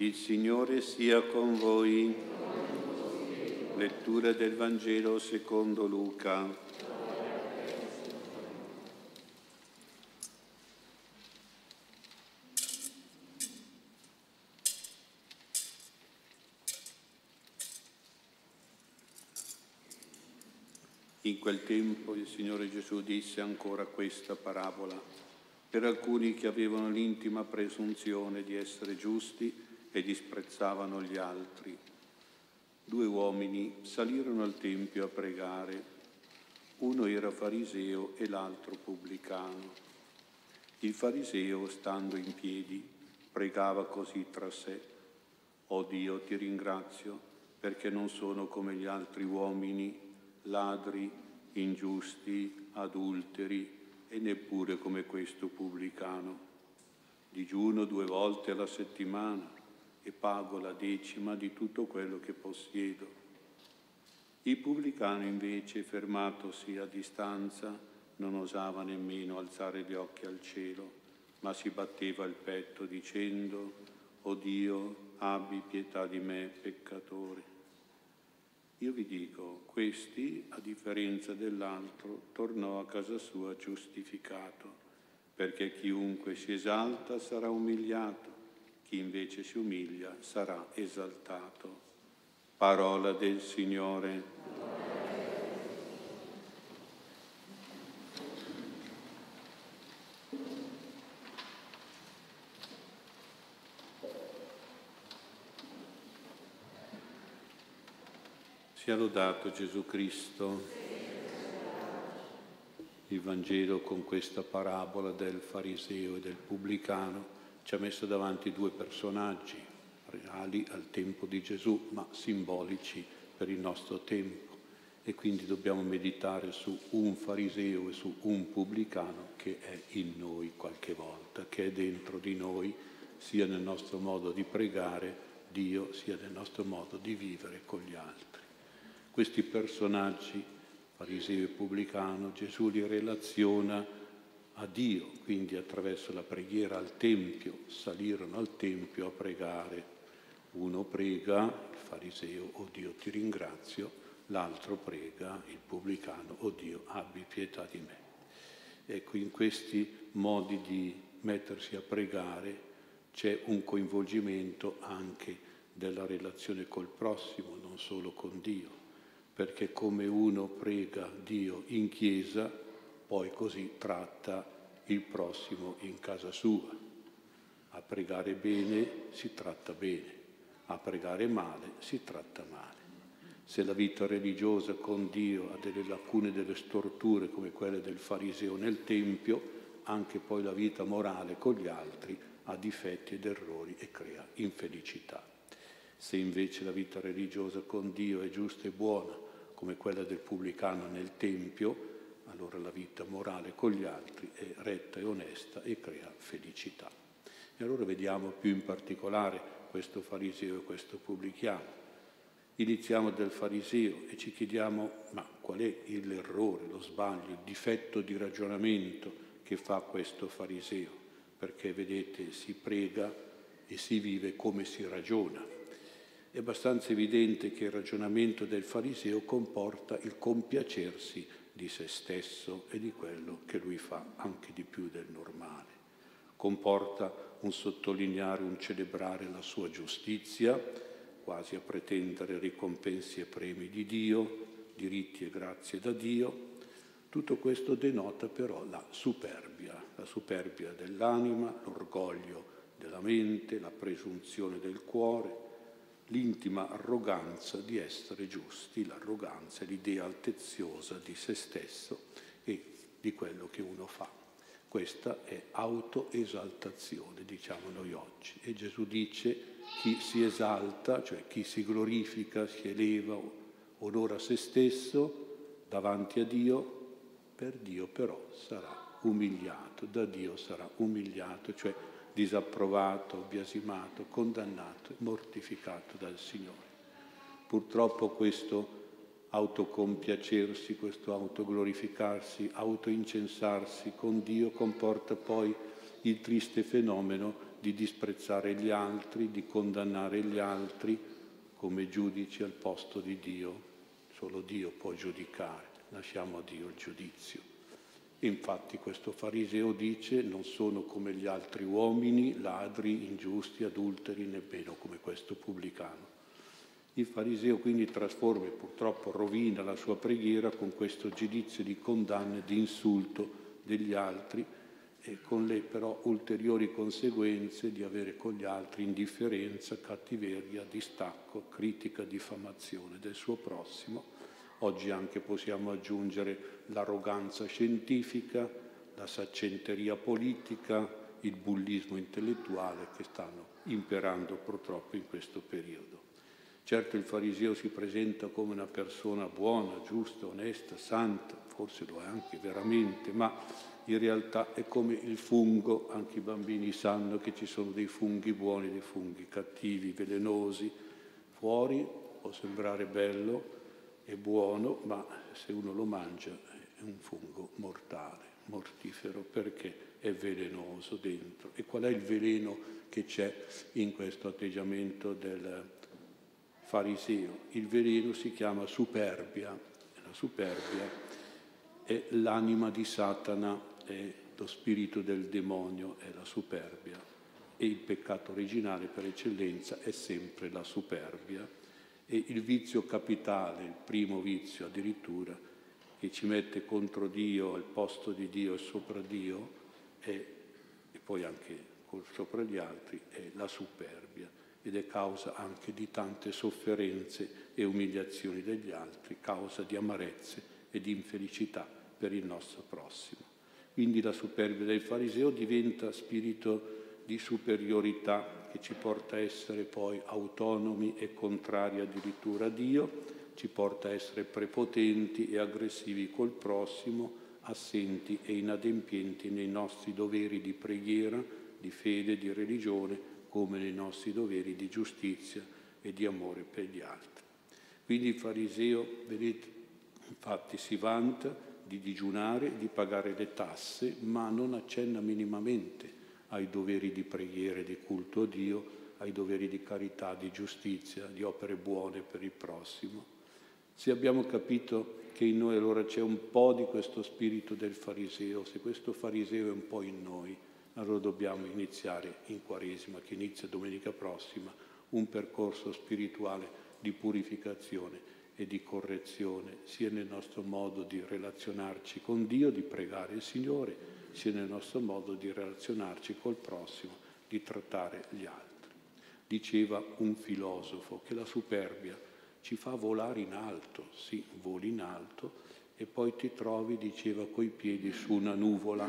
Il Signore sia con voi. Lettura del Vangelo secondo Luca. In quel tempo il Signore Gesù disse ancora questa parabola per alcuni che avevano l'intima presunzione di essere giusti e disprezzavano gli altri. Due uomini salirono al Tempio a pregare. Uno era fariseo e l'altro pubblicano. Il fariseo, stando in piedi, pregava così tra sé. Oh Dio, ti ringrazio perché non sono come gli altri uomini ladri, ingiusti, adulteri e neppure come questo pubblicano. Digiuno due volte alla settimana e pago la decima di tutto quello che possiedo. Il pubblicano invece, fermatosi a distanza, non osava nemmeno alzare gli occhi al cielo, ma si batteva il petto dicendo, O Dio, abbi pietà di me, peccatore. Io vi dico, questi, a differenza dell'altro, tornò a casa sua giustificato, perché chiunque si esalta sarà umiliato, chi invece si umilia sarà esaltato. Parola del Signore. Sia lodato Gesù Cristo. Il Vangelo con questa parabola del fariseo e del pubblicano ci ha messo davanti due personaggi reali al tempo di Gesù, ma simbolici per il nostro tempo. E quindi dobbiamo meditare su un fariseo e su un pubblicano che è in noi qualche volta, che è dentro di noi, sia nel nostro modo di pregare Dio, sia nel nostro modo di vivere con gli altri. Questi personaggi, fariseo e pubblicano, Gesù li relaziona a Dio, quindi attraverso la preghiera al Tempio, salirono al Tempio a pregare. Uno prega, il fariseo, oh Dio ti ringrazio, l'altro prega, il pubblicano, oh Dio abbi pietà di me. Ecco, in questi modi di mettersi a pregare c'è un coinvolgimento anche della relazione col prossimo, non solo con Dio perché come uno prega Dio in chiesa, poi così tratta il prossimo in casa sua. A pregare bene si tratta bene, a pregare male si tratta male. Se la vita religiosa con Dio ha delle lacune, delle storture come quelle del fariseo nel Tempio, anche poi la vita morale con gli altri ha difetti ed errori e crea infelicità. Se invece la vita religiosa con Dio è giusta e buona, come quella del pubblicano nel Tempio, allora la vita morale con gli altri è retta e onesta e crea felicità. E allora vediamo più in particolare questo fariseo e questo pubblicano. Iniziamo dal fariseo e ci chiediamo ma qual è l'errore, lo sbaglio, il difetto di ragionamento che fa questo fariseo? Perché vedete, si prega e si vive come si ragiona è abbastanza evidente che il ragionamento del fariseo comporta il compiacersi di se stesso e di quello che lui fa anche di più del normale. Comporta un sottolineare, un celebrare la sua giustizia, quasi a pretendere ricompensi e premi di Dio, diritti e grazie da Dio. Tutto questo denota però la superbia, la superbia dell'anima, l'orgoglio della mente, la presunzione del cuore, l'intima arroganza di essere giusti, l'arroganza, l'idea alteziosa di se stesso e di quello che uno fa. Questa è autoesaltazione, diciamo noi oggi. E Gesù dice chi si esalta, cioè chi si glorifica, si eleva, onora se stesso davanti a Dio, per Dio però sarà umiliato, da Dio sarà umiliato, cioè disapprovato, biasimato, condannato, mortificato dal Signore. Purtroppo questo autocompiacersi, questo autoglorificarsi, autoincensarsi con Dio comporta poi il triste fenomeno di disprezzare gli altri, di condannare gli altri come giudici al posto di Dio. Solo Dio può giudicare, lasciamo a Dio il giudizio. Infatti questo fariseo dice non sono come gli altri uomini, ladri, ingiusti, adulteri, nemmeno come questo pubblicano. Il fariseo quindi trasforma e purtroppo rovina la sua preghiera con questo giudizio di condanna e di insulto degli altri e con le però ulteriori conseguenze di avere con gli altri indifferenza, cattiveria, distacco, critica, diffamazione del suo prossimo. Oggi anche possiamo aggiungere l'arroganza scientifica, la saccenteria politica, il bullismo intellettuale che stanno imperando purtroppo in questo periodo. Certo il fariseo si presenta come una persona buona, giusta, onesta, santa, forse lo è anche veramente, ma in realtà è come il fungo, anche i bambini sanno che ci sono dei funghi buoni, dei funghi cattivi, velenosi. Fuori può sembrare bello e buono, ma se uno lo mangia è un fungo mortale, mortifero, perché è velenoso dentro. E qual è il veleno che c'è in questo atteggiamento del fariseo? Il veleno si chiama superbia. La superbia è l'anima di Satana è lo spirito del demonio, è la superbia e il peccato originale per eccellenza è sempre la superbia e il vizio capitale, il primo vizio addirittura, che ci mette contro Dio, al posto di Dio e sopra Dio, è, e poi anche sopra gli altri, è la superbia ed è causa anche di tante sofferenze e umiliazioni degli altri, causa di amarezze e di infelicità per il nostro prossimo. Quindi la superbia del fariseo diventa spirito di superiorità che ci porta a essere poi autonomi e contrari addirittura a Dio, ci porta a essere prepotenti e aggressivi col prossimo, assenti e inadempienti nei nostri doveri di preghiera, di fede, di religione, come nei nostri doveri di giustizia e di amore per gli altri. Quindi il fariseo, vedete, infatti si vanta di digiunare, di pagare le tasse, ma non accenna minimamente ai doveri di preghiera e di culto a Dio, ai doveri di carità, di giustizia, di opere buone per il prossimo. Se abbiamo capito che in noi allora c'è un po' di questo spirito del fariseo, se questo fariseo è un po' in noi, allora dobbiamo iniziare in Quaresima, che inizia domenica prossima, un percorso spirituale di purificazione e di correzione, sia nel nostro modo di relazionarci con Dio, di pregare il Signore, sia nel nostro modo di relazionarci col prossimo, di trattare gli altri. Diceva un filosofo che la superbia ci fa volare in alto, sì, voli in alto, e poi ti trovi, diceva, coi piedi su una nuvola,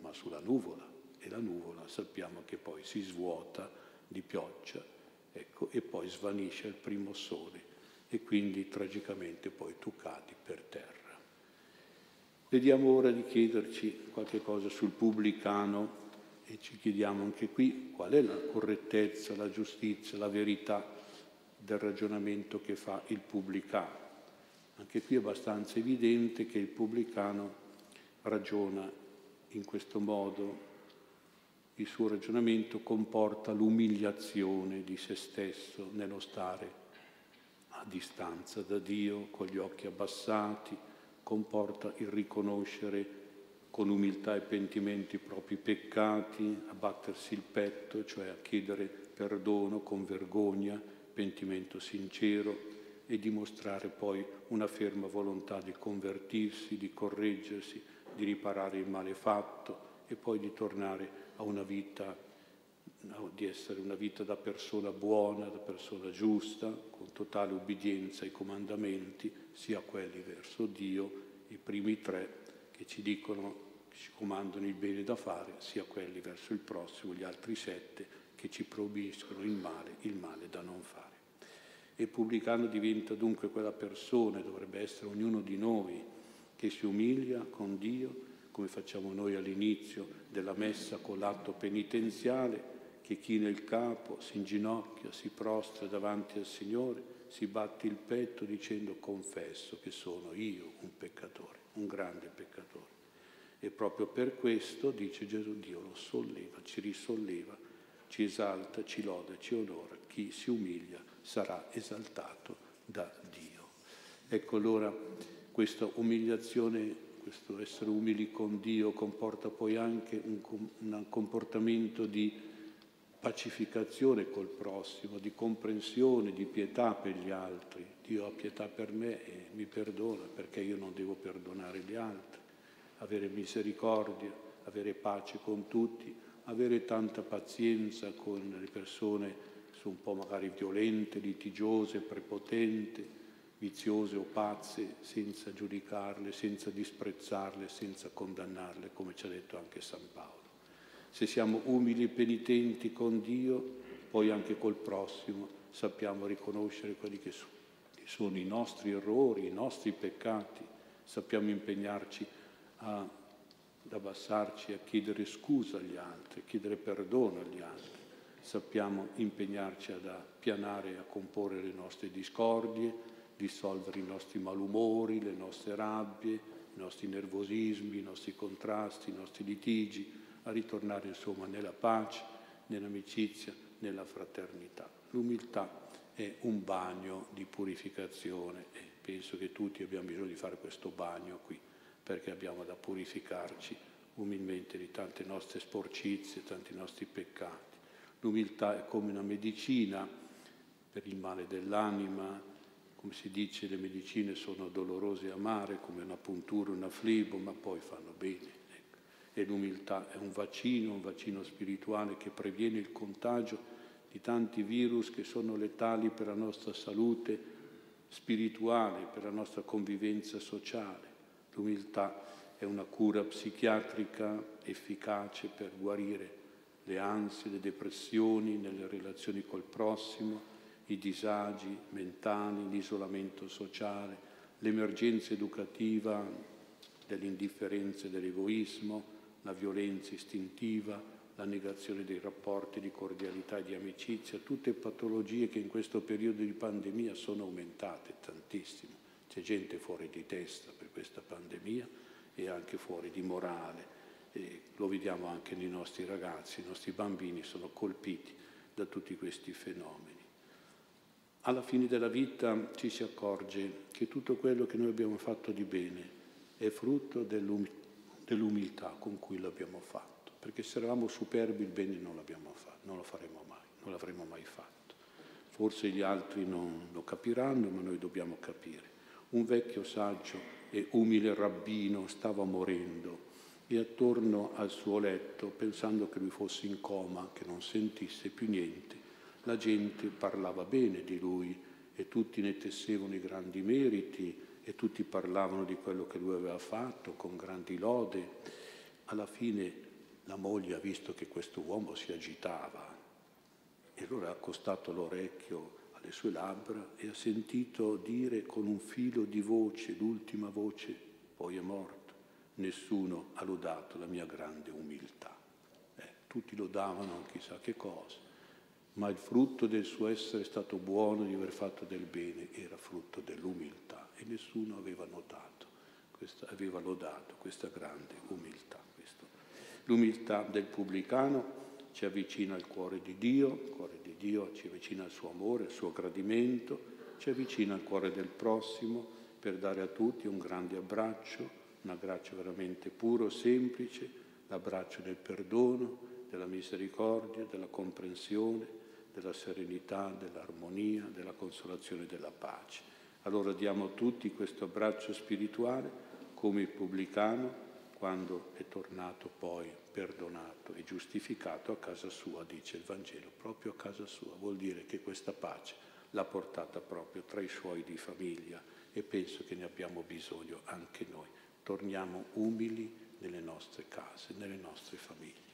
ma sulla nuvola, e la nuvola sappiamo che poi si svuota di pioggia, ecco, e poi svanisce il primo sole e quindi tragicamente poi tu cadi per terra. Vediamo ora di chiederci qualche cosa sul pubblicano e ci chiediamo anche qui qual è la correttezza, la giustizia, la verità del ragionamento che fa il pubblicano. Anche qui è abbastanza evidente che il pubblicano ragiona in questo modo, il suo ragionamento comporta l'umiliazione di se stesso nello stare a distanza da Dio, con gli occhi abbassati, comporta il riconoscere con umiltà e pentimento i propri peccati, a battersi il petto, cioè a chiedere perdono con vergogna, pentimento sincero e dimostrare poi una ferma volontà di convertirsi, di correggersi, di riparare il male fatto e poi di tornare a una vita di essere una vita da persona buona, da persona giusta, con totale ubbidienza ai comandamenti, sia quelli verso Dio, i primi tre che ci dicono, che ci comandano il bene da fare, sia quelli verso il prossimo, gli altri sette che ci proibiscono il male, il male da non fare. E pubblicano diventa dunque quella persona, dovrebbe essere ognuno di noi, che si umilia con Dio, come facciamo noi all'inizio della messa con l'atto penitenziale, che china il capo, si inginocchia, si prostra davanti al Signore, si batte il petto dicendo confesso che sono io un peccatore, un grande peccatore. E proprio per questo, dice Gesù, Dio lo solleva, ci risolleva ci esalta, ci loda, ci onora. Chi si umilia sarà esaltato da Dio. Ecco allora questa umiliazione, questo essere umili con Dio comporta poi anche un, un comportamento di pacificazione col prossimo, di comprensione, di pietà per gli altri. Dio ha pietà per me e mi perdona perché io non devo perdonare gli altri. Avere misericordia, avere pace con tutti, avere tanta pazienza con le persone sono un po' magari violente, litigiose, prepotenti, viziose o pazze, senza giudicarle, senza disprezzarle, senza condannarle, come ci ha detto anche San Paolo. Se siamo umili e penitenti con Dio, poi anche col prossimo sappiamo riconoscere quelli che sono i nostri errori, i nostri peccati, sappiamo impegnarci a, ad abbassarci, a chiedere scusa agli altri, a chiedere perdono agli altri, sappiamo impegnarci ad appianare e a comporre le nostre discordie, dissolvere i nostri malumori, le nostre rabbie, i nostri nervosismi, i nostri contrasti, i nostri litigi, ritornare insomma nella pace, nell'amicizia, nella fraternità. L'umiltà è un bagno di purificazione e penso che tutti abbiamo bisogno di fare questo bagno qui perché abbiamo da purificarci umilmente di tante nostre sporcizie, tanti nostri peccati. L'umiltà è come una medicina per il male dell'anima, come si dice le medicine sono dolorose e amare come una puntura, una flibo, ma poi fanno bene e l'umiltà è un vaccino, un vaccino spirituale che previene il contagio di tanti virus che sono letali per la nostra salute spirituale, per la nostra convivenza sociale. L'umiltà è una cura psichiatrica efficace per guarire le ansie, le depressioni nelle relazioni col prossimo, i disagi mentali, l'isolamento sociale, l'emergenza educativa dell'indifferenza e dell'egoismo, la violenza istintiva, la negazione dei rapporti di cordialità e di amicizia, tutte patologie che in questo periodo di pandemia sono aumentate tantissimo. C'è gente fuori di testa per questa pandemia e anche fuori di morale. E lo vediamo anche nei nostri ragazzi, i nostri bambini sono colpiti da tutti questi fenomeni. Alla fine della vita ci si accorge che tutto quello che noi abbiamo fatto di bene è frutto dell'umiltà dell'umiltà con cui l'abbiamo fatto, perché se eravamo superbi il bene non l'abbiamo fatto, non lo faremo mai, non l'avremo mai fatto. Forse gli altri non lo capiranno, ma noi dobbiamo capire. Un vecchio saggio e umile rabbino stava morendo e attorno al suo letto, pensando che lui fosse in coma, che non sentisse più niente, la gente parlava bene di lui e tutti ne tessevano i grandi meriti e tutti parlavano di quello che lui aveva fatto con grandi lode. Alla fine la moglie ha visto che questo uomo si agitava e allora ha accostato l'orecchio alle sue labbra e ha sentito dire con un filo di voce, l'ultima voce, poi è morto. Nessuno ha lodato la mia grande umiltà. Eh, tutti lodavano chissà che cosa, ma il frutto del suo essere stato buono, di aver fatto del bene, era frutto dell'umiltà e nessuno aveva notato, questa, aveva lodato questa grande umiltà. Questo. L'umiltà del pubblicano ci avvicina al cuore di Dio, il cuore di Dio ci avvicina al suo amore, al suo gradimento, ci avvicina al cuore del prossimo per dare a tutti un grande abbraccio, un abbraccio veramente puro, semplice, l'abbraccio del perdono, della misericordia, della comprensione, della serenità, dell'armonia, della consolazione e della pace. Allora diamo tutti questo abbraccio spirituale come il pubblicano quando è tornato poi perdonato e giustificato a casa sua, dice il Vangelo, proprio a casa sua. Vuol dire che questa pace l'ha portata proprio tra i suoi di famiglia e penso che ne abbiamo bisogno anche noi. Torniamo umili nelle nostre case, nelle nostre famiglie.